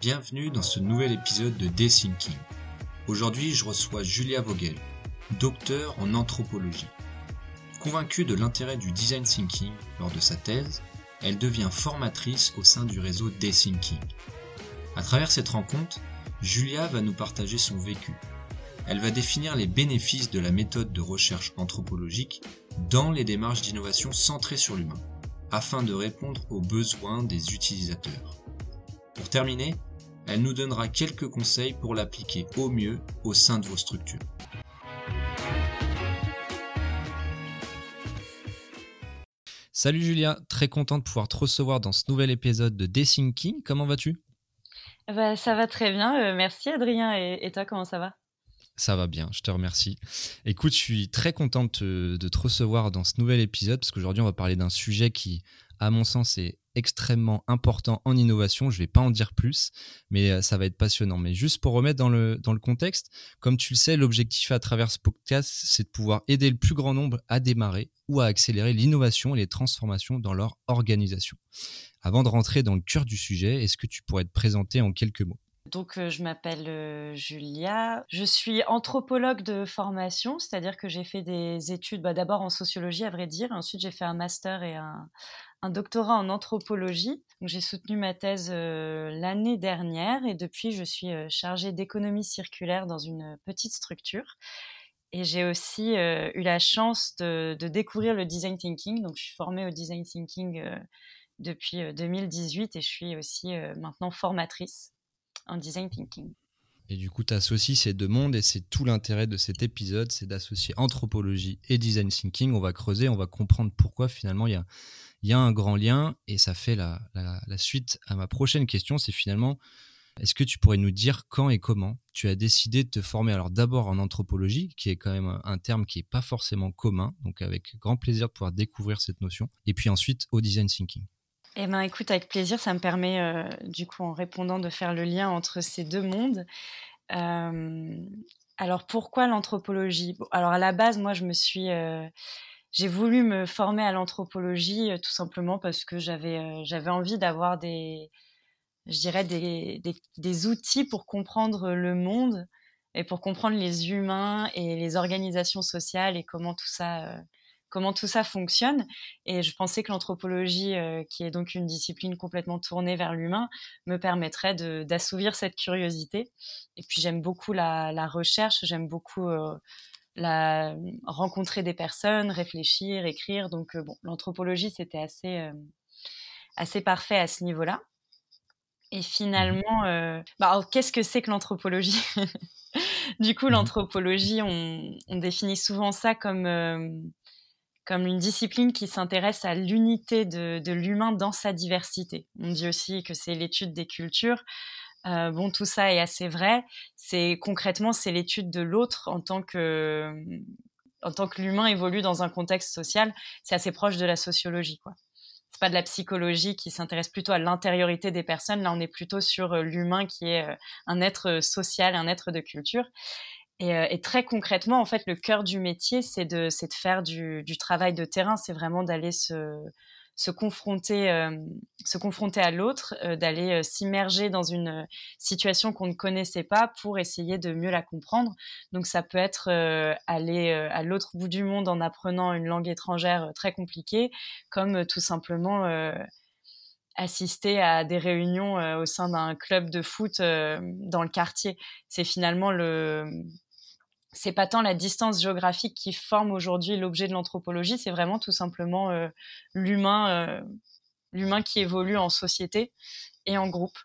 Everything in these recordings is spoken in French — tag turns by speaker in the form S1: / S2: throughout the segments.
S1: Bienvenue dans ce nouvel épisode de Thinking. Aujourd'hui, je reçois Julia Vogel, docteur en anthropologie. Convaincue de l'intérêt du design thinking lors de sa thèse, elle devient formatrice au sein du réseau Thinking. À travers cette rencontre, Julia va nous partager son vécu. Elle va définir les bénéfices de la méthode de recherche anthropologique dans les démarches d'innovation centrées sur l'humain, afin de répondre aux besoins des utilisateurs. Pour terminer, elle nous donnera quelques conseils pour l'appliquer au mieux au sein de vos structures. Salut Julia, très content de pouvoir te recevoir dans ce nouvel épisode de Thinking. Comment vas-tu?
S2: Bah, Ça va très bien, euh, merci Adrien. Et, toi, comment ça va?
S1: Ça va bien, je te remercie. Écoute, je suis très content de te recevoir dans ce nouvel épisode parce qu'aujourd'hui, on va parler d'un sujet qui, à mon sens, est extrêmement important en innovation. Je ne vais pas en dire plus, mais euh, ça va être passionnant. Mais juste pour remettre dans le, dans le contexte, comme tu le sais, l'objectif à travers ce podcast, c'est de pouvoir aider le plus grand nombre à démarrer ou à accélérer l'innovation et les transformations dans leur organisation. Avant de rentrer dans le cœur du sujet, est-ce que tu pourrais te présenter en quelques mots?
S2: Donc, euh, je m'appelle euh, Julia. Je suis anthropologue de formation, c'est-à-dire que j'ai fait des études, bah, d'abord en sociologie, à vrai dire. Ensuite, j'ai fait un master et un, doctorat en anthropologie. J'ai soutenu ma thèse euh, l'année dernière et depuis, je suis chargée d'économie circulaire dans une petite structure. Et j'ai aussi eu la chance de, découvrir le design thinking. Donc, je suis formée au design thinking depuis 2018 et je suis aussi maintenant formatrice en design thinking.
S1: Et du coup, tu associes ces deux mondes et c'est tout l'intérêt de cet épisode, c'est d'associer anthropologie et design thinking. On va creuser, on va comprendre pourquoi finalement il y a un grand lien et ça fait la, suite à ma prochaine question, c'est finalement, est-ce que tu pourrais nous dire quand et comment tu as décidé de te former? Alors d'abord en anthropologie, qui est quand même un terme qui n'est pas forcément commun, donc avec grand plaisir de pouvoir découvrir cette notion, et puis ensuite au design thinking.
S2: Eh bien écoute, avec plaisir, ça me permet euh, du coup en répondant de faire le lien entre ces deux mondes. Euh, alors pourquoi l'anthropologie? Alors à la base, moi je me suis... Euh, j'ai voulu me former à l'anthropologie tout simplement parce que j'avais j'avais envie d'avoir des je dirais des, des, outils pour comprendre le monde et pour comprendre les humains et les organisations sociales et comment tout ça comment tout ça fonctionne. Et je pensais que l'anthropologie qui est donc une discipline complètement tournée vers l'humain me permettrait d'assouvir cette curiosité. Et puis j'aime beaucoup la, la recherche j'aime beaucoup la, rencontrer des personnes, réfléchir, écrire. Donc, euh, bon, l'anthropologie, c'était assez, euh, assez parfait à ce niveau-là. Et finalement, euh, bah, qu'est-ce que c'est que l'anthropologie? Du coup, mmh l'anthropologie, on, définit souvent ça comme, comme une discipline qui s'intéresse à l'unité de, l'humain dans sa diversité. On dit aussi que c'est l'étude des cultures. Euh, bon, tout ça est assez vrai. C'est concrètement, c'est l'étude de l'autre en tant que en tant que l'humain évolue dans un contexte social. C'est assez proche de la sociologie, quoi. C'est pas de la psychologie qui s'intéresse plutôt à l'intériorité des personnes. Là, on est plutôt sur euh, l'humain qui est euh, un être social, un être de culture. Et, très concrètement, en fait, le cœur du métier, c'est de, de faire du, du travail de terrain. C'est vraiment d'aller se se confronter, euh, se confronter à l'autre, euh, d'aller euh, s'immerger dans une situation qu'on ne connaissait pas pour essayer de mieux la comprendre. Donc ça peut être aller à l'autre bout du monde en apprenant une langue étrangère très compliquée, comme tout simplement assister à des réunions au sein d'un club de foot dans le quartier. C'est finalement le c'est pas tant la distance géographique qui forme aujourd'hui l'objet de l'anthropologie, c'est vraiment tout simplement euh, l'humain, euh, l'humain qui évolue en société et en groupe.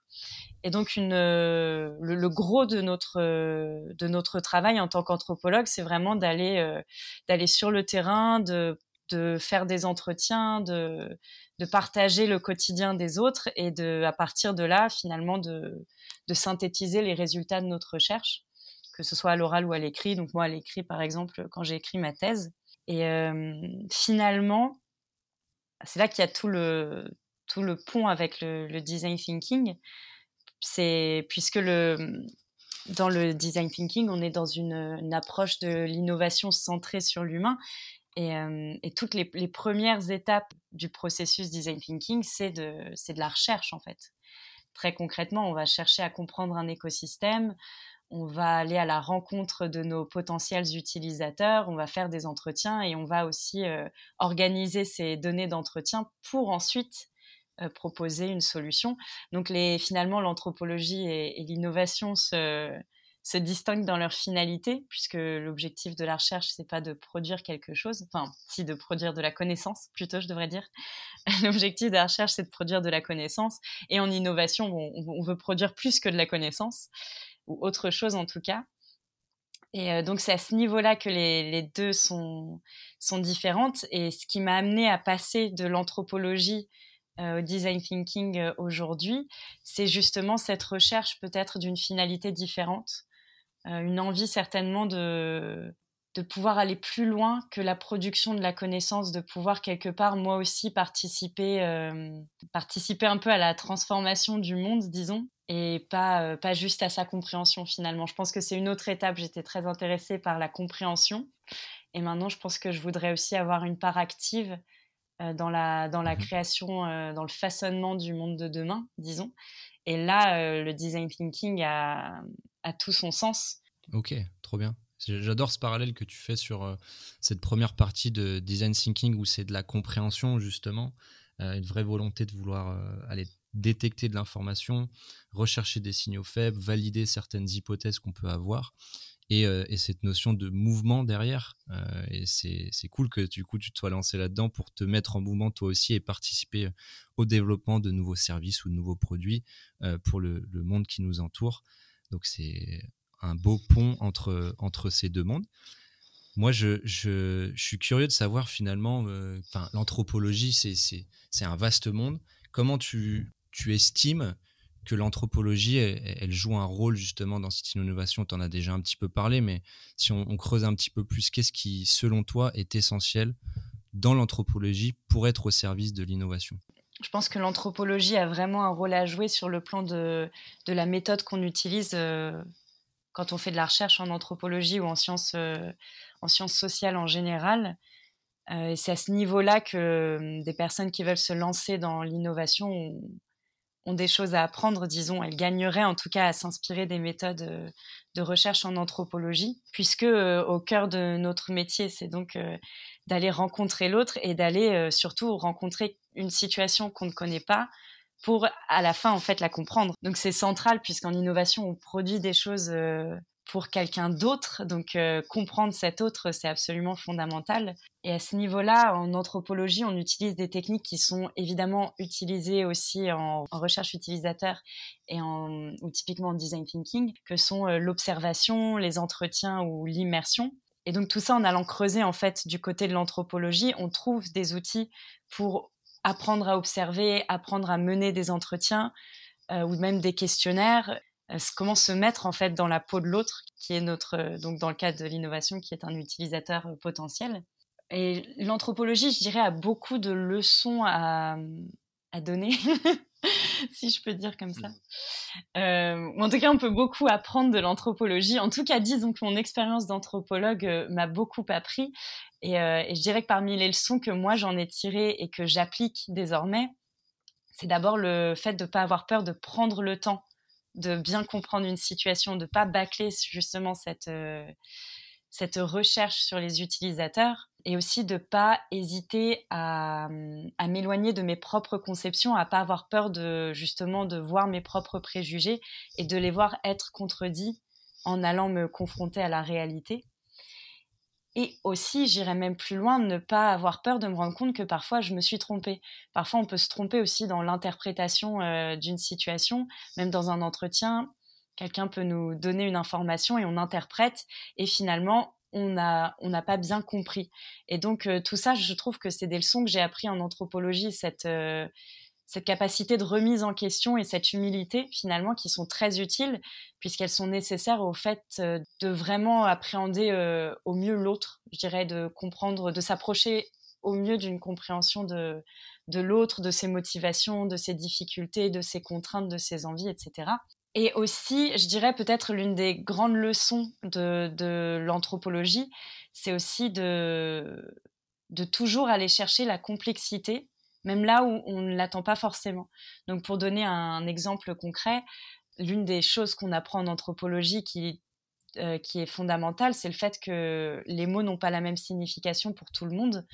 S2: Et donc euh, le, gros de notre de notre travail en tant qu'anthropologue, c'est vraiment d'aller d'aller sur le terrain, de de faire des entretiens, de, de partager le quotidien des autres et de, à partir de là, finalement, de, de synthétiser les résultats de notre recherche que ce soit à l'oral ou à l'écrit. Donc moi, à l'écrit, par exemple, quand j'ai écrit ma thèse. Et finalement, c'est là qu'il y a tout le, tout le pont avec le, design thinking. C'est puisque le, dans le design thinking, on est dans une, approche de l'innovation centrée sur l'humain. Et, toutes les, premières étapes du processus design thinking, c'est de, de la recherche en fait Très concrètement, on va chercher à comprendre un écosystème, on va aller à la rencontre de nos potentiels utilisateurs, on va faire des entretiens et on va aussi euh, organiser ces données d'entretien pour ensuite euh, proposer une solution. Donc les, finalement, l'anthropologie et, l'innovation se, distinguent dans leur finalité, puisque l'objectif de la recherche, c'est pas de produire quelque chose, enfin, si de produire de la connaissance, plutôt, je devrais dire. L'objectif de la recherche, c'est de produire de la connaissance, et en innovation, on veut produire plus que de la connaissance ou autre chose en tout cas. Et euh, donc c'est à ce niveau-là que les, deux sont, sont différentes. Et ce qui m'a amené à passer de l'anthropologie euh, au design thinking euh, aujourd'hui, c'est justement cette recherche peut-être d'une finalité différente, une envie certainement de, de pouvoir aller plus loin que la production de la connaissance, de pouvoir quelque part moi aussi participer, participer un peu à la transformation du monde, disons, et pas, euh, pas juste à sa compréhension finalement. Je pense que c'est une autre étape. J'étais très intéressée par la compréhension. Et maintenant, je pense que je voudrais aussi avoir une part active euh, dans la, dans la mmh création, euh, dans le façonnement du monde de demain, disons. Et là, le design thinking a, a, tout son sens.
S1: Ok, trop bien. J'adore ce parallèle que tu fais sur cette première partie de design thinking où c'est de la compréhension, justement, une vraie volonté de vouloir aller détecter de l'information, rechercher des signaux faibles, valider certaines hypothèses qu'on peut avoir. Et, euh, cette notion de mouvement derrière. Euh, et c'est cool que du coup tu te sois lancé là-dedans pour te mettre en mouvement toi aussi et participer au développement de nouveaux services ou de nouveaux produits euh, pour le, monde qui nous entoure. Donc c'est un beau pont entre, entre ces deux mondes. Moi, je, je, je suis curieux de savoir finalement, l'anthropologie, c'est un vaste monde. Comment tu, tu estimes que l'anthropologie, elle, joue un rôle justement dans cette innovation? Tu en as déjà un petit peu parlé, mais si on, creuse un petit peu plus, qu'est-ce qui, selon toi, est essentiel dans l'anthropologie pour être au service de l'innovation?
S2: Je pense que l'anthropologie a vraiment un rôle à jouer sur le plan de, de la méthode qu'on utilise euh, quand on fait de la recherche en anthropologie ou en sciences, euh, sociales en général. Euh, c'est à ce niveau-là que des personnes qui veulent se lancer dans l'innovation ont des choses à apprendre, disons, elles gagneraient en tout cas à s'inspirer des méthodes euh, de recherche en anthropologie, puisque euh, au cœur de notre métier, c'est donc euh, d'aller rencontrer l'autre et d'aller surtout rencontrer une situation qu'on ne connaît pas pour à la fin en fait la comprendre. Donc c'est central puisqu'en innovation on produit des choses pour quelqu'un d'autre. Donc euh, comprendre cet autre, c'est absolument fondamental. Et à ce niveau-là, en anthropologie, on utilise des techniques qui sont évidemment utilisées aussi en, recherche utilisateur et ou typiquement en design thinking, que sont euh, l'observation, les entretiens ou l'immersion. Et donc tout ça, en allant creuser en fait du côté de l'anthropologie, on trouve des outils pour apprendre à observer, apprendre à mener des entretiens euh, ou même des questionnaires comment se mettre en fait dans la peau de l'autre, qui est notre, euh, donc dans le cadre de l'innovation, qui est un utilisateur euh, potentiel. Et l'anthropologie, je dirais, a beaucoup de leçons à, donner, si je peux dire comme ça. Euh, en tout cas, on peut beaucoup apprendre de l'anthropologie. En tout cas, disons que mon expérience d'anthropologue m'a beaucoup appris. Et, et, je dirais que parmi les leçons que moi j'en ai tirées et que j'applique désormais, c'est d'abord le fait de ne pas avoir peur de prendre le temps de bien comprendre une situation, de pas bâcler justement cette, euh, cette recherche sur les utilisateurs et aussi de pas hésiter à, à m'éloigner de mes propres conceptions, à pas avoir peur de justement de voir mes propres préjugés et de les voir être contredits en allant me confronter à la réalité. Et aussi, j'irais même plus loin, ne pas avoir peur de me rendre compte que parfois je me suis trompée. Parfois, on peut se tromper aussi dans l'interprétation euh, d'une situation, même dans un entretien. Quelqu'un peut nous donner une information et on interprète, et finalement, on n'a pas bien compris. Et donc, euh, tout ça, je trouve que c'est des leçons que j'ai appris en anthropologie, cette, euh, cette capacité de remise en question et cette humilité finalement qui sont très utiles puisqu'elles sont nécessaires au fait euh, de vraiment appréhender euh, au mieux l'autre, je dirais, de comprendre, de s'approcher au mieux d'une compréhension de, de l'autre, de ses motivations, de ses difficultés, de ses contraintes, de ses envies, etc. Et aussi, je dirais peut-être l'une des grandes leçons de, de l'anthropologie, c'est aussi de, de toujours aller chercher la complexité même là où on ne l'attend pas forcément. Donc pour donner un exemple concret, l'une des choses qu'on apprend en anthropologie qui, euh, qui est fondamentale, c'est le fait que les mots n'ont pas la même signification pour tout le monde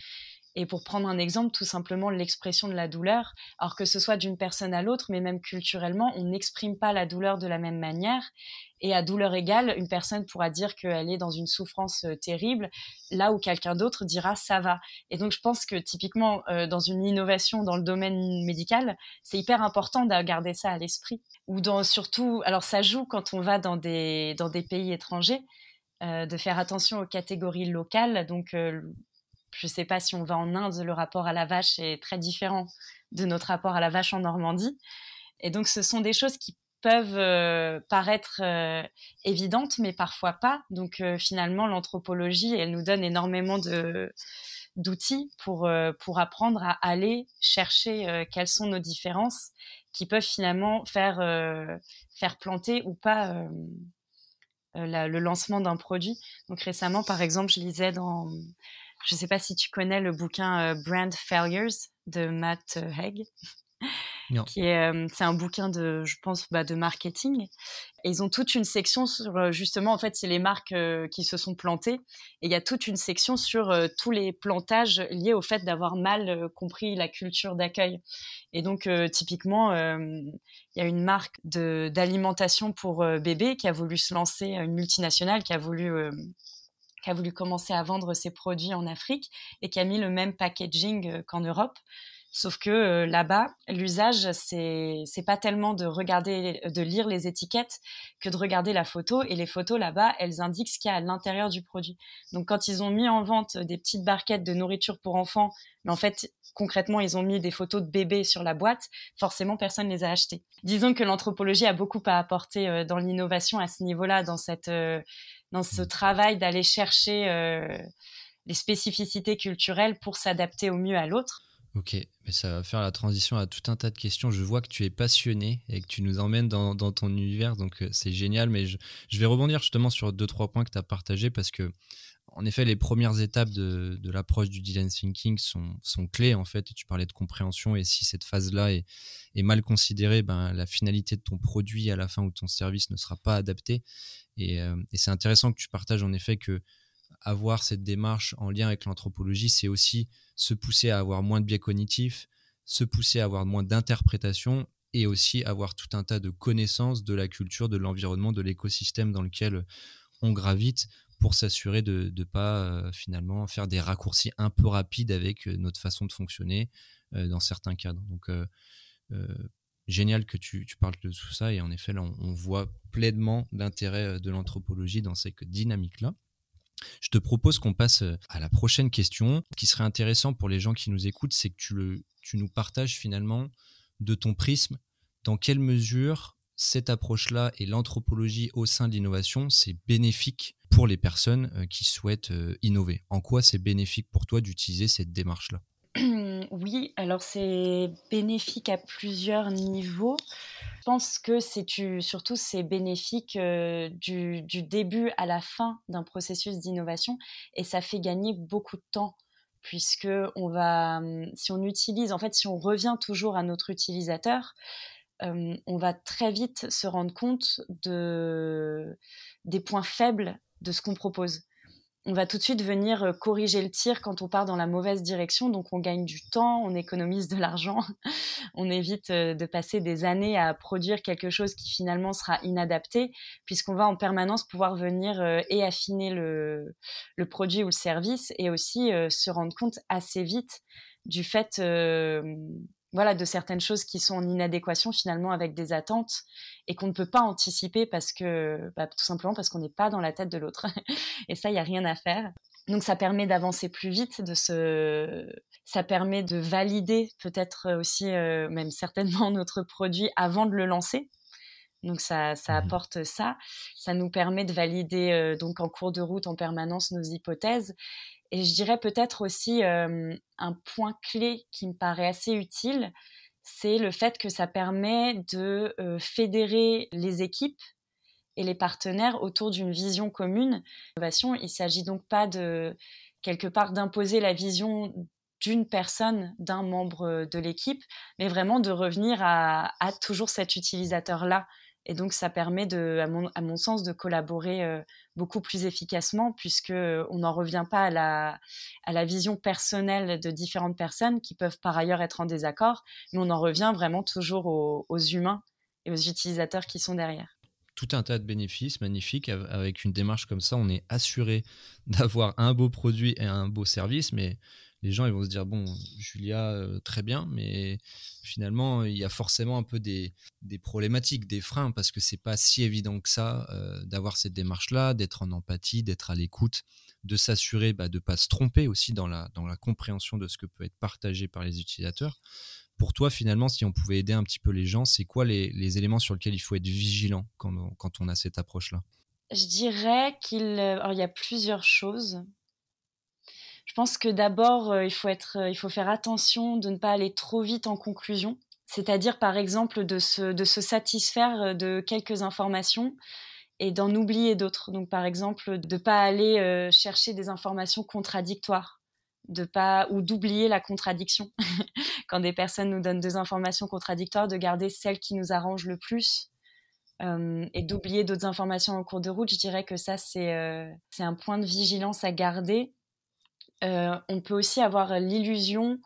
S2: et pour prendre un exemple, tout simplement l'expression de la douleur, alors que ce soit d'une personne à l'autre, mais même culturellement, on n'exprime pas la douleur de la même manière. Et à douleur égale, une personne pourra dire qu'elle est dans une souffrance euh, terrible, là où quelqu'un d'autre dira ça va. Et donc je pense que typiquement euh, dans une innovation dans le domaine médical, c'est hyper important de garder ça à l'esprit. Ou dans surtout, alors ça joue quand on va dans des dans des pays étrangers. Euh, de faire attention aux catégories locales. Donc, je ne sais pas si on va en Inde, le rapport à la vache est très différent de notre rapport à la vache en Normandie. Et donc, ce sont des choses qui peuvent euh, paraître euh, évidentes, mais parfois pas. Donc, euh, finalement, l'anthropologie, elle nous donne énormément de d'outils pour, pour apprendre à aller chercher quelles sont nos différences qui peuvent finalement faire, faire planter ou pas le lancement d'un produit. Donc récemment, par exemple, je lisais dans, je ne sais pas si tu connais le bouquin euh, Brand Failures de Matt euh, Haig. Non. Qui est, euh, c'est un bouquin de, je pense, bah, de marketing. Et ils ont toute une section sur, justement, en fait, c'est les marques qui se sont plantées. Et il y a toute une section sur tous les plantages liés au fait d'avoir mal compris la culture d'accueil. Et donc, typiquement, il y a une marque de, d'alimentation pour bébés qui a voulu se lancer, une multinationale qui a voulu qui a voulu commencer à vendre ses produits en Afrique et qui a mis le même packaging euh, qu'en Europe. Sauf que euh, là-bas, l'usage, c'est pas tellement de regarder, de lire les étiquettes que de regarder la photo. Et les photos là-bas, elles indiquent ce qu'il y a à l'intérieur du produit. Donc, quand ils ont mis en vente des petites barquettes de nourriture pour enfants, mais en fait, concrètement, ils ont mis des photos de bébés sur la boîte, forcément, personne ne les a achetées. Disons que l'anthropologie a beaucoup à apporter euh, dans l'innovation à ce niveau-là, dans cette dans ce travail d'aller chercher euh, les spécificités culturelles pour s'adapter au mieux à l'autre.
S1: Ok, mais ça va faire la transition à tout un tas de questions. Je vois que tu es passionné et que tu nous emmènes dans, ton univers, donc euh, c'est génial. Mais je, vais rebondir justement sur deux, trois points que tu as partagés parce que, en effet, les premières étapes de, l'approche du design thinking sont, clés en fait. Et tu parlais de compréhension et si cette phase-là est, mal considérée, ben, la finalité de ton produit à la fin ou ton service ne sera pas adaptée. Euh, et, c'est intéressant que tu partages en effet que avoir cette démarche en lien avec l'anthropologie, c'est aussi se pousser à avoir moins de biais cognitifs, se pousser à avoir moins d'interprétation et aussi avoir tout un tas de connaissances de la culture, de l'environnement, de l'écosystème dans lequel on gravite pour s'assurer de ne pas euh, finalement faire des raccourcis un peu rapides avec euh, notre façon de fonctionner dans certains cadres. Donc génial que tu, parles de tout ça. Et en effet, là, on, voit pleinement l'intérêt euh, de l'anthropologie dans cette dynamique-là. Je te propose qu'on passe euh, à la prochaine question. Ce qui serait intéressant pour les gens qui nous écoutent, c'est que tu nous partages finalement de ton prisme dans quelle mesure cette approche-là et l'anthropologie au sein de l'innovation, c'est bénéfique pour les personnes euh, qui souhaitent innover. En quoi c'est bénéfique pour toi d'utiliser cette démarche-là?
S2: Oui, alors c'est bénéfique à plusieurs niveaux. Je pense que c'est surtout c'est bénéfique euh, du, début à la fin d'un processus d'innovation et ça fait gagner beaucoup de temps puisque on va, si on utilise, en fait, si on revient toujours à notre utilisateur, on va très vite se rendre compte de, des points faibles de ce qu'on propose on va tout de suite venir corriger le tir quand on part dans la mauvaise direction. Donc on gagne du temps, on économise de l'argent, on évite de passer des années à produire quelque chose qui finalement sera inadapté, puisqu'on va en permanence pouvoir venir et affiner le, produit ou le service et aussi se rendre compte assez vite du fait voilà, de certaines choses qui sont en inadéquation finalement avec des attentes et qu'on ne peut pas anticiper parce que, bah, tout simplement parce qu'on n'est pas dans la tête de l'autre. et ça, il n'y a rien à faire. Donc ça permet d'avancer plus vite, de se, ça permet de valider peut-être aussi, euh, même certainement notre produit avant de le lancer. Donc ça, ça mmh apporte ça. Ça nous permet de valider euh, donc en cours de route en permanence nos hypothèses et je dirais peut-être aussi un point clé qui me paraît assez utile, c'est le fait que ça permet de fédérer les équipes et les partenaires autour d'une vision commune. Il ne s'agit donc pas de quelque part d'imposer la vision d'une personne, d'un membre de l'équipe, mais vraiment de revenir à, toujours cet utilisateur-là. Et donc, ça permet, de, à, mon, sens, de collaborer beaucoup plus efficacement, puisqu'on n'en revient pas à la, à la vision personnelle de différentes personnes qui peuvent par ailleurs être en désaccord, mais on en revient vraiment toujours aux humains et aux utilisateurs qui sont derrière
S1: tout un tas de bénéfices magnifiques. Avec une démarche comme ça, on est assuré d'avoir un beau produit et un beau service, mais les gens ils vont se dire bon Julia euh, très bien mais finalement il y a forcément un peu des, problématiques des freins parce que c'est pas si évident que ça euh, d'avoir cette démarche là d'être en empathie d'être à l'écoute de s'assurer bah, de ne pas se tromper aussi dans la, dans la compréhension de ce que peut être partagé par les utilisateurs pour toi, finalement, si on pouvait aider un petit peu les gens, c'est quoi les, éléments sur lesquels il faut être vigilant quand, on, a cette approche-là?
S2: Je dirais qu'il euh, y a plusieurs choses. Je pense que d'abord, euh, il, faut euh, il faut faire attention de ne pas aller trop vite en conclusion. C'est-à-dire, par exemple, de se, de se satisfaire de quelques informations et d'en oublier d'autres. Donc, par exemple, de ne pas aller chercher des informations contradictoires de pas ou d'oublier la contradiction quand des personnes nous donnent deux informations contradictoires de garder celle qui nous arrange le plus euh, et d'oublier d'autres informations en cours de route je dirais que ça c'est euh, un point de vigilance à garder euh, on peut aussi avoir l'illusion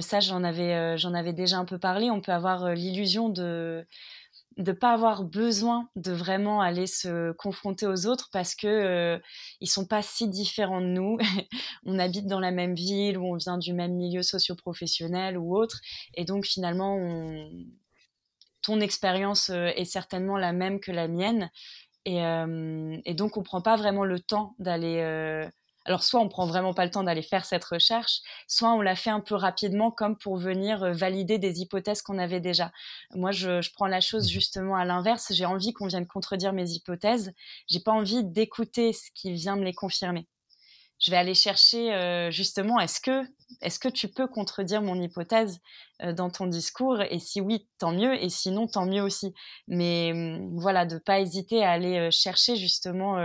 S2: ça j'en avais avais déjà un peu parlé on peut avoir l'illusion de de pas avoir besoin de vraiment aller se confronter aux autres parce que euh, ils sont pas si différents de nous. on habite dans la même ville ou on vient du même milieu socio-professionnel ou autre, et donc finalement, ton expérience euh, est certainement la même que la mienne, et, euh, et donc on prend pas vraiment le temps d'aller alors soit on prend vraiment pas le temps d'aller faire cette recherche, soit on la fait un peu rapidement comme pour venir euh, valider des hypothèses qu'on avait déjà. Moi, je, prends la chose mmh justement à l'inverse. J'ai envie qu'on vienne contredire mes hypothèses. J'ai pas envie d'écouter ce qui vient me les confirmer. Je vais aller chercher euh, justement est-ce que est-ce que tu peux contredire mon hypothèse euh, dans ton discours? Et si oui, tant mieux. Et sinon, tant mieux aussi. Mais mmh, voilà, de pas hésiter à aller chercher justement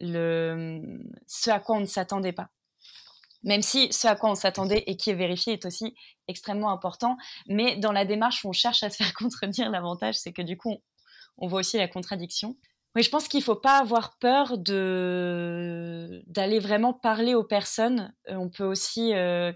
S2: ce à quoi on ne s'attendait pas. Même si ce à quoi on s'attendait et qui est vérifié est aussi extrêmement important. Mais dans la démarche où on cherche à se faire contredire, l'avantage, c'est que du coup, on, voit aussi la contradiction. Oui, je pense qu'il ne faut pas avoir peur de d'aller vraiment parler aux personnes. Euh, on peut aussi euh,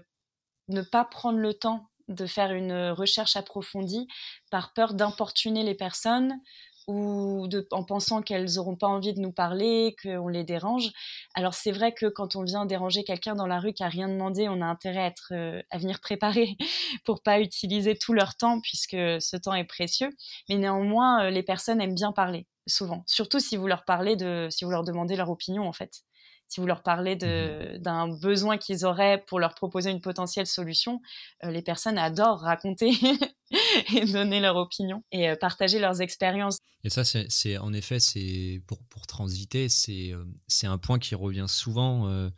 S2: ne pas prendre le temps de faire une recherche approfondie par peur d'importuner les personnes, ou de, en pensant qu'elles n'auront pas envie de nous parler, qu'on les dérange. Alors c'est vrai que quand on vient déranger quelqu'un dans la rue qui a rien demandé, on a intérêt à, être, euh, à venir préparer pour pas utiliser tout leur temps puisque ce temps est précieux. Mais néanmoins, euh, les personnes aiment bien parler souvent, surtout si vous leur parlez de, si vous leur demandez leur opinion en fait si vous leur parlez mmh d'un besoin qu'ils auraient pour leur proposer une potentielle solution, euh, les personnes adorent raconter et donner leur opinion et euh, partager leurs expériences.
S1: Et ça, c'est en effet, c'est pour, pour transiter, c'est euh, c'est un point qui revient souvent.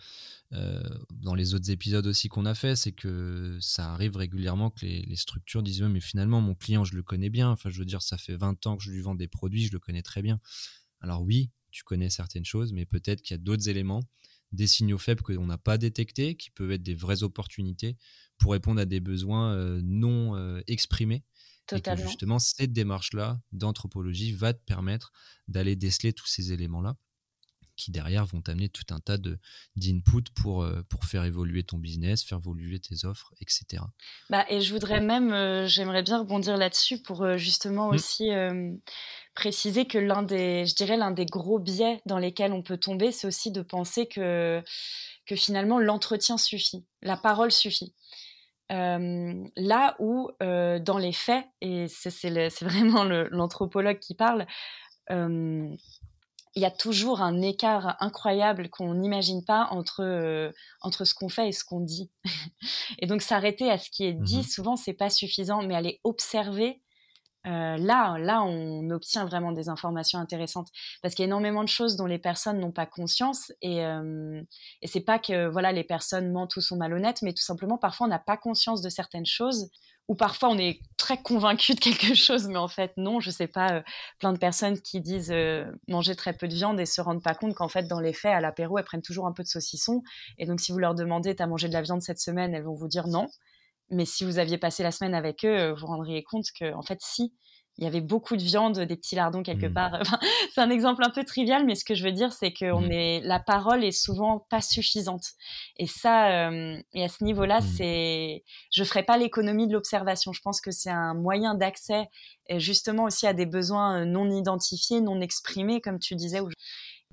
S1: dans les autres épisodes aussi qu'on a fait, c'est que ça arrive régulièrement que les, structures disent mais finalement mon client je le connais bien, enfin je veux dire ça fait 20 ans que je lui vends des produits, je le connais très bien. Alors oui, tu connais certaines choses, mais peut-être qu'il y a d'autres éléments, des signaux faibles qu'on n'a pas détectés, qui peuvent être des vraies opportunités pour répondre à des besoins euh, non euh, exprimés. Totalement. Et que justement, cette démarche-là d'anthropologie va te permettre d'aller déceler tous ces éléments-là qui derrière vont t'amener tout un tas de d'input pour euh, pour faire évoluer ton business, faire évoluer tes offres, etc.
S2: Bah et je voudrais même, j'aimerais bien rebondir là-dessus pour justement mmh. aussi préciser que l'un des, je dirais l'un des gros biais dans lesquels on peut tomber, c'est aussi de penser que, que finalement l'entretien suffit, la parole suffit. Euh, là où, euh, dans les faits, et c'est vraiment l'anthropologue qui parle, euh, il y a toujours un écart incroyable qu'on n'imagine pas entre, entre ce qu'on fait et ce qu'on dit. et donc s'arrêter à ce qui est dit, mmh souvent, c'est pas suffisant, mais aller observer euh, là, là, on obtient vraiment des informations intéressantes parce qu'il y a énormément de choses dont les personnes n'ont pas conscience et, euh, et c'est pas que voilà les personnes mentent ou sont malhonnêtes, mais tout simplement parfois on n'a pas conscience de certaines choses ou parfois on est très convaincu de quelque chose, mais en fait non, je sais pas, euh, plein de personnes qui disent manger très peu de viande et se rendent pas compte qu'en fait dans les faits à l'apéro elles prennent toujours un peu de saucisson et donc si vous leur demandez t'as mangé de la viande cette semaine, elles vont vous dire non. Mais si vous aviez passé la semaine avec eux, euh, vous vous rendriez compte que, en fait, si, il y avait beaucoup de viande, des petits lardons quelque mmh. part. c'est un exemple un peu trivial, mais ce que je veux dire, c'est que mmh. est, la parole est souvent pas suffisante. Et ça, euh, et à ce niveau-là, mmh. c'est, je ferai pas l'économie de l'observation. Je pense que c'est un moyen d'accès, justement aussi à des besoins euh, non identifiés, non exprimés, comme tu disais.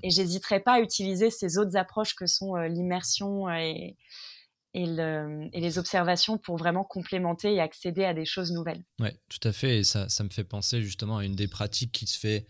S2: Et j'hésiterai pas à utiliser ces autres approches que sont l'immersion et et, les observations pour vraiment complémenter et accéder à des choses nouvelles.
S1: Oui, tout à fait. Et ça, ça me fait penser justement à une des pratiques qui se fait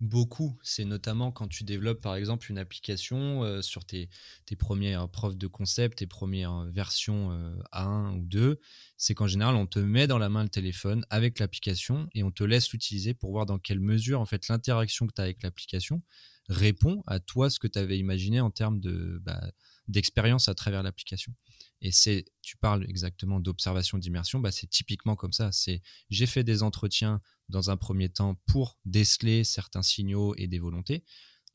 S1: beaucoup. C'est notamment quand tu développes par exemple une application euh, sur tes, tes, premières preuves de concept, tes premières versions A1 euh, ou 2. C'est qu'en général, on te met dans la main le téléphone avec l'application et on te laisse l'utiliser pour voir dans quelle mesure en fait l'interaction que tu as avec l'application répond à toi ce que tu avais imaginé en termes de, bah, d'expérience à travers l'application. Et c'est, tu parles exactement d'observation d'immersion, bah c'est typiquement comme ça. C'est, j'ai fait des entretiens dans un premier temps pour déceler certains signaux et des volontés.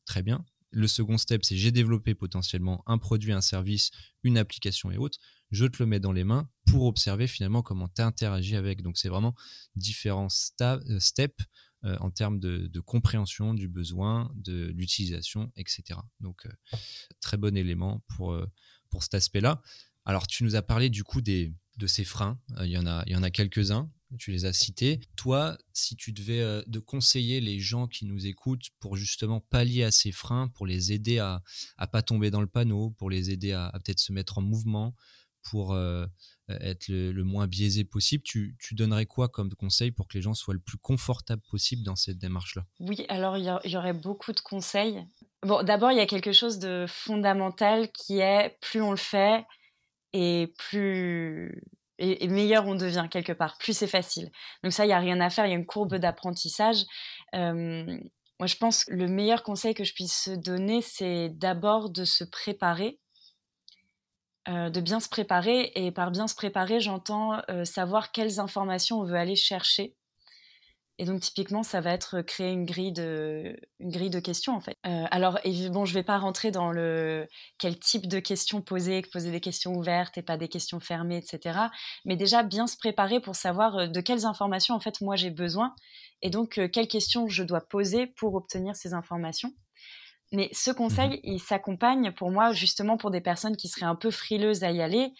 S1: Très bien. Le second step, c'est j'ai développé potentiellement un produit, un service, une application et autres. Je te le mets dans les mains pour observer finalement comment tu interagis avec. Donc c'est vraiment différents euh, steps euh, en termes de, compréhension du besoin, de l'utilisation, etc. Donc euh, très bon élément pour, pour cet aspect-là. Alors, tu nous as parlé du coup des, de ces freins. Euh, il y en a, il y en a quelques-uns. Tu les as cités. Toi, si tu devais euh, de conseiller les gens qui nous écoutent pour justement pallier à ces freins, pour les aider à ne pas tomber dans le panneau, pour les aider à, peut-être se mettre en mouvement, pour euh, être le, moins biaisé possible, tu, tu, donnerais quoi comme conseil pour que les gens soient le plus confortables possible dans cette démarche-là?
S2: Oui, alors il y, y, aurait beaucoup de conseils. Bon, d'abord, il y a quelque chose de fondamental qui est plus on le fait, et plus et, meilleur on devient quelque part, plus c'est facile. Donc ça, il n'y a rien à faire, il y a une courbe d'apprentissage. moi, je pense que le meilleur conseil que je puisse donner, c'est d'abord de se préparer, de bien se préparer. Et par bien se préparer, j'entends savoir quelles informations on veut aller chercher et donc typiquement, ça va être créer une grille de, une grille de questions en fait. Euh, alors évidemment, je ne vais pas rentrer dans le quel type de questions poser, poser des questions ouvertes et pas des questions fermées, etc. Mais déjà bien se préparer pour savoir de quelles informations en fait moi j'ai besoin et donc euh, quelles questions je dois poser pour obtenir ces informations. Mais ce conseil, mmh il s'accompagne pour moi justement pour des personnes qui seraient un peu frileuses à y aller,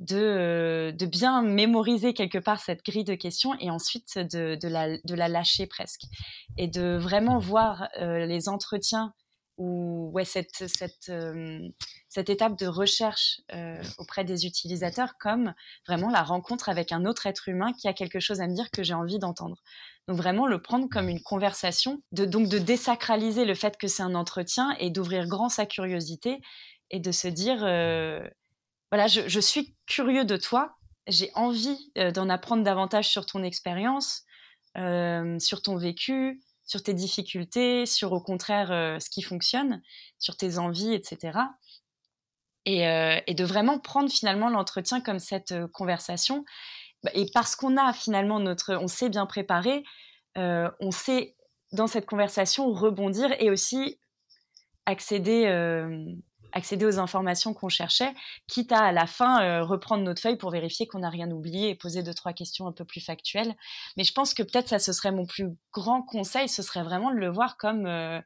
S2: de, de bien mémoriser quelque part cette grille de questions et ensuite de, de, la, de la lâcher presque. Et de vraiment voir euh, les entretiens ou ouais, cette, cette, euh, cette étape de recherche euh, auprès des utilisateurs comme vraiment la rencontre avec un autre être humain qui a quelque chose à me dire que j'ai envie d'entendre. Donc vraiment le prendre comme une conversation, de, donc de désacraliser le fait que c'est un entretien et d'ouvrir grand sa curiosité et de se dire voilà, je, suis curieux de toi, j'ai envie euh, d'en apprendre davantage sur ton expérience, euh, sur ton vécu, sur tes difficultés, sur au contraire euh, ce qui fonctionne, sur tes envies, etc. Et, et de vraiment prendre finalement l'entretien comme cette conversation. Bah, et parce qu'on a finalement notre, on s'est bien préparé, on sait dans cette conversation rebondir et aussi accéder accéder aux informations qu'on cherchait, quitte à à la fin euh, reprendre notre feuille pour vérifier qu'on n'a rien oublié et poser deux trois questions un peu plus factuelles. Mais je pense que peut-être ça ce serait mon plus grand conseil, ce serait vraiment de le voir comme euh,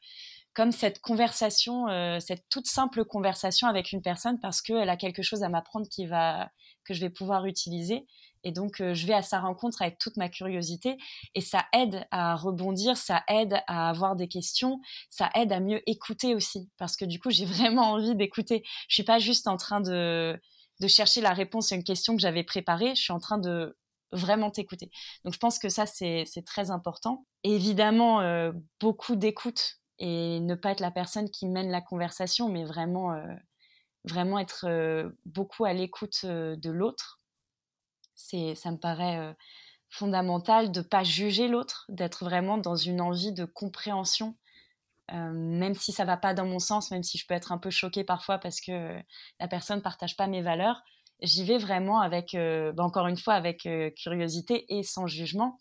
S2: comme cette conversation, euh, cette toute simple conversation avec une personne parce qu'elle a quelque chose à m'apprendre qui va que je vais pouvoir utiliser et donc, euh, je vais à sa rencontre avec toute ma curiosité et ça aide à rebondir, ça aide à avoir des questions, ça aide à mieux écouter aussi parce que du coup, j'ai vraiment envie d'écouter. Je suis pas juste en train de, de chercher la réponse à une question que j'avais préparée, je suis en train de vraiment t'écouter. Donc, je pense que ça, c'est très important. évidemment, euh, beaucoup d'écoute et ne pas être la personne qui mène la conversation, mais vraiment, euh, vraiment être beaucoup à l'écoute de l'autre c'est, ça me paraît fondamentale de pas juger l'autre, d'être vraiment dans une envie de compréhension, même si ça va pas dans mon sens, même si je peux être un peu choquée parfois parce que la personne partage pas mes valeurs. J'y vais vraiment avec, bah, encore une fois, avec curiosité et sans jugement.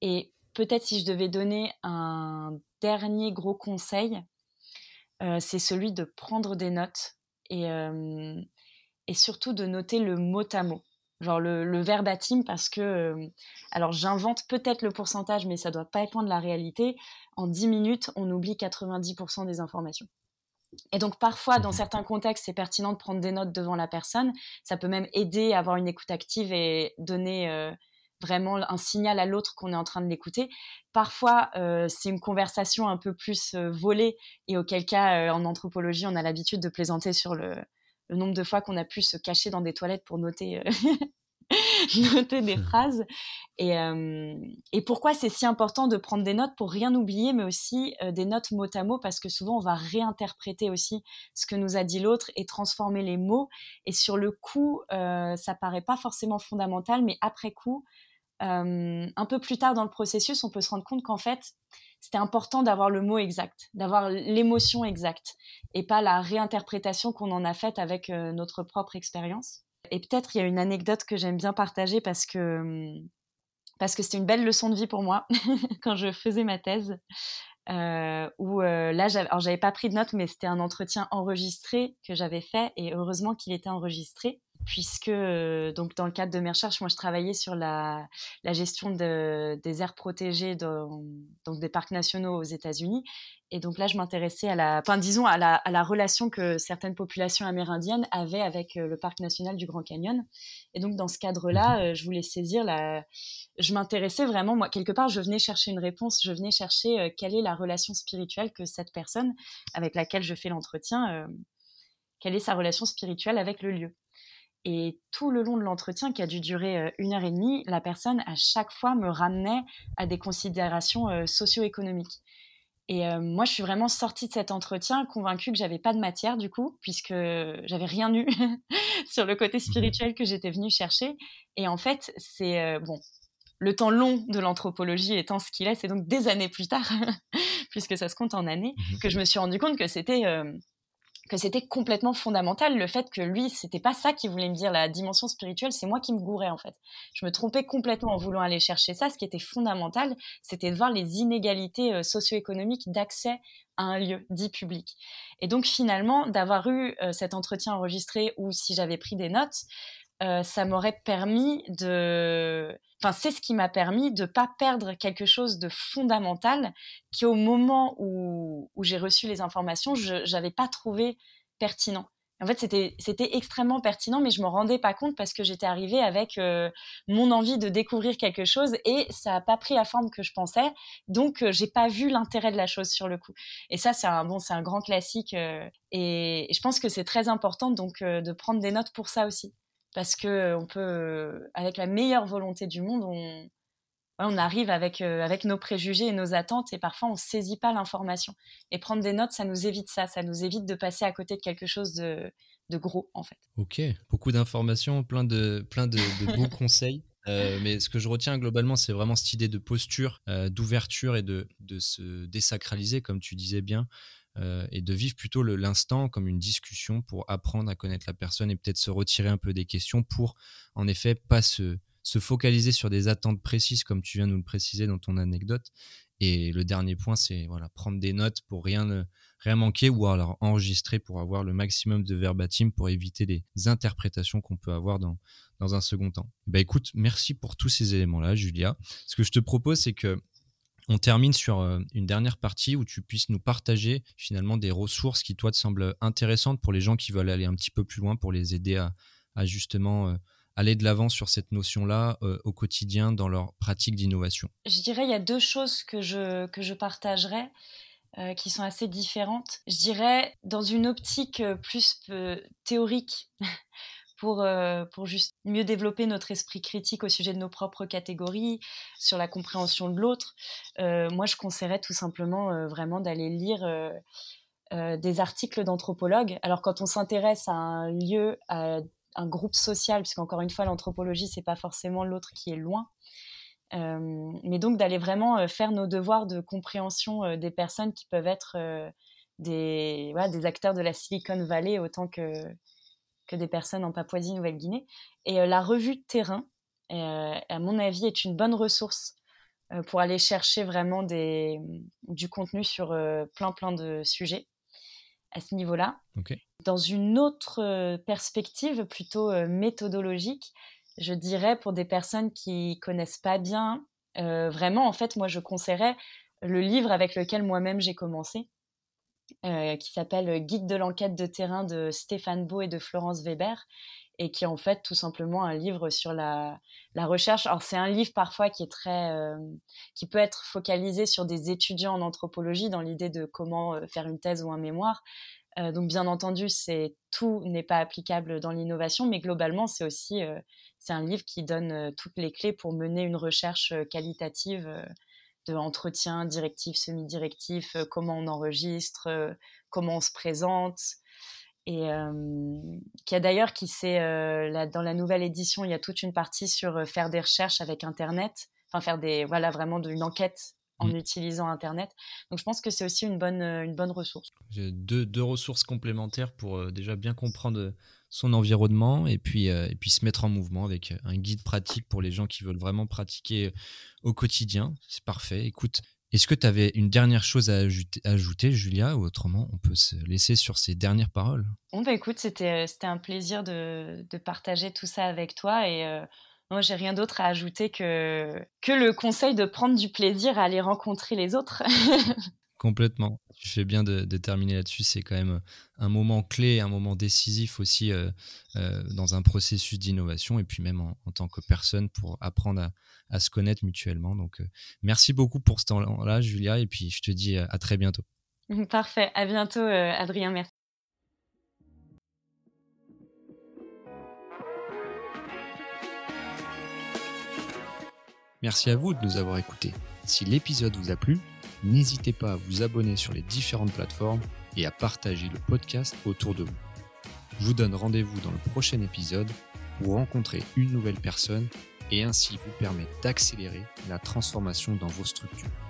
S2: Et peut-être si je devais donner un dernier gros conseil, c'est celui de prendre des notes et surtout de noter le mot à mot genre le, verbatim, parce que, alors j'invente peut-être le pourcentage, mais ça doit pas être loin de la réalité. En 10 minutes, on oublie 90% des informations. Et donc parfois, dans certains contextes, c'est pertinent de prendre des notes devant la personne. Ça peut même aider à avoir une écoute active et donner vraiment un signal à l'autre qu'on est en train de l'écouter. Parfois, c'est une conversation un peu plus volée et auquel cas, en anthropologie, on a l'habitude de plaisanter sur le, le nombre de fois qu'on a pu se cacher dans des toilettes pour noter, euh, noter des phrases. Et, euh, et pourquoi c'est si important de prendre des notes pour rien oublier, mais aussi euh, des notes mot à mot, parce que souvent on va réinterpréter aussi ce que nous a dit l'autre et transformer les mots. Et sur le coup, ça paraît pas forcément fondamental, mais après coup, un peu plus tard dans le processus, on peut se rendre compte qu'en fait, c'était important d'avoir le mot exact, d'avoir l'émotion exacte et pas la réinterprétation qu'on en a faite avec euh, notre propre expérience. Et peut-être il y a une anecdote que j'aime bien partager parce que hum, parce que c'était une belle leçon de vie pour moi quand je faisais ma thèse. Euh, où euh, là, alors j'avais pas pris de notes, mais c'était un entretien enregistré que j'avais fait et heureusement qu'il était enregistré puisque euh, donc dans le cadre de mes recherches, moi je travaillais sur la, gestion des aires protégées donc des parcs nationaux aux États-Unis. Et donc là, je m'intéressais à la, enfin disons à la, relation que certaines populations amérindiennes avaient avec le parc national du Grand Canyon. Et donc dans ce cadre-là, mmh euh, je voulais saisir la, je m'intéressais vraiment, moi quelque part, je venais chercher une réponse, je venais chercher quelle est la relation spirituelle que cette personne avec laquelle je fais l'entretien, quelle est sa relation spirituelle avec le lieu. Et tout le long de l'entretien, qui a dû durer euh, une heure et demie, la personne, à chaque fois, me ramenait à des considérations euh, socio-économiques. Et euh, moi, je suis vraiment sortie de cet entretien convaincue que j'avais pas de matière, du coup, puisque j'avais rien eu sur le côté mmh spirituel que j'étais venue chercher. Et en fait, c'est, bon, le temps long de l'anthropologie étant ce qu'il est, c'est donc des années plus tard, puisque ça se compte en années, mmh que je me suis rendu compte que c'était que c'était complètement fondamental le fait que lui c'était pas ça qu'il voulait me dire la dimension spirituelle c'est moi qui me gourais en fait. Je me trompais complètement en voulant aller chercher ça. Ce qui était fondamental c'était de voir les inégalités euh, socio-économiques d'accès à un lieu dit public. Et donc finalement d'avoir eu euh, cet entretien enregistré ou si j'avais pris des notes euh, ça m'aurait permis de enfin c'est ce qui m'a permis de pas perdre quelque chose de fondamental qui au moment où, j'ai reçu les informations je n'avais pas trouvé pertinent. En fait c'était extrêmement pertinent mais je me rendais pas compte parce que j'étais arrivée avec euh, mon envie de découvrir quelque chose et ça a pas pris la forme que je pensais. Donc euh, j'ai pas vu l'intérêt de la chose sur le coup. Et ça c'est un bon un grand classique et, et, je pense que c'est très important donc de prendre des notes pour ça aussi parce que on peut, avec la meilleure volonté du monde, on, on arrive avec, euh, avec nos préjugés et nos attentes et parfois on ne saisit pas l'information. Et prendre des notes, ça nous évite ça, ça nous évite de passer à côté de quelque chose de, de gros en fait.
S1: Ok, beaucoup d'informations, plein de, plein de, beaux conseils. Euh, mais ce que je retiens globalement, c'est vraiment cette idée de posture, euh, d'ouverture et de, de se désacraliser, comme tu disais bien. Euh, et de vivre plutôt l'instant comme une discussion pour apprendre à connaître la personne et peut-être se retirer un peu des questions pour, en effet, pas se, se focaliser sur des attentes précises comme tu viens de nous le préciser dans ton anecdote. Et le dernier point, c'est voilà, prendre des notes pour rien, rien manquer ou alors enregistrer pour avoir le maximum de verbatim pour éviter les interprétations qu'on peut avoir dans, dans un second temps. Bah écoute, merci pour tous ces éléments-là, Julia. Ce que je te propose, c'est que on termine sur euh, une dernière partie où tu puisses nous partager finalement des ressources qui, toi, te semblent intéressantes pour les gens qui veulent aller un petit peu plus loin, pour les aider à, justement euh, aller de l'avant sur cette notion-là euh, au quotidien dans leur pratique d'innovation.
S2: Je dirais il y a deux choses que je, que je partagerais. qui sont assez différentes. Je dirais dans une optique plus théorique, pour, euh, pour juste mieux développer notre esprit critique au sujet de nos propres catégories, sur la compréhension de l'autre. Euh, moi, je conseillerais tout simplement euh, vraiment d'aller lire des articles d'anthropologues. Alors, quand on s'intéresse à un lieu, à un groupe social, puisqu'encore une fois, l'anthropologie, c'est pas forcément l'autre qui est loin. mais donc d'aller vraiment faire nos devoirs de compréhension des personnes qui peuvent être des, des acteurs de la Silicon Valley autant que, que des personnes en Papouasie-Nouvelle-Guinée. Et la revue de terrain, à mon avis, est une bonne ressource pour aller chercher vraiment des, du contenu sur plein plein de sujets à ce niveau-là. Dans une autre perspective, plutôt méthodologique, je dirais pour des personnes qui connaissent pas bien, vraiment, en fait, moi, je conseillerais le livre avec lequel moi-même j'ai commencé, qui s'appelle Guide de l'enquête de terrain de Stéphane Beau et de Florence Weber, et qui est en fait tout simplement un livre sur la, recherche. Alors c'est un livre parfois qui est très, euh, qui peut être focalisé sur des étudiants en anthropologie dans l'idée de comment euh, faire une thèse ou un mémoire. Euh, donc bien entendu, c'est tout n'est pas applicable dans l'innovation, mais globalement c'est aussi c'est un livre qui donne toutes les clés pour mener une recherche qualitative de entretien, directif, semi-directif, comment on enregistre, comment on se présente, et qui a d'ailleurs qui c'est dans la nouvelle édition il y a toute une partie sur faire des recherches avec internet. Enfin faire des voilà vraiment une enquête en mmh. utilisant internet. Donc je pense que c'est aussi une bonne une bonne ressource.
S1: J'ai deux, deux ressources complémentaires pour déjà bien comprendre son environnement et puis et puis se mettre en mouvement avec un guide pratique pour les gens qui veulent vraiment pratiquer au quotidien. C'est parfait. Écoute est-ce que tu avais une dernière chose à ajouter, Julia, ou autrement, on peut se laisser sur ces dernières paroles?
S2: Bon, bah écoute, c'était, euh, un plaisir de, de, partager tout ça avec toi et euh, moi, j'ai rien d'autre à ajouter que, que le conseil de prendre du plaisir à aller rencontrer les autres.
S1: Complètement. Tu fais bien de, terminer là-dessus. C'est quand même un moment clé, un moment décisif aussi euh, euh, dans un processus d'innovation et puis même en, tant que personne pour apprendre à, se connaître mutuellement. Donc, euh, merci beaucoup pour ce temps-là, Julia. Et puis, je te dis à très bientôt.
S2: Parfait. À bientôt, Adrien. Merci.
S1: Merci à vous de nous avoir écoutés. Si l'épisode vous a plu, n'hésitez pas à vous abonner sur les différentes plateformes et à partager le podcast autour de vous. Je vous donne rendez-vous dans le prochain épisode pour rencontrer une nouvelle personne et ainsi vous permettre d'accélérer la transformation dans vos structures.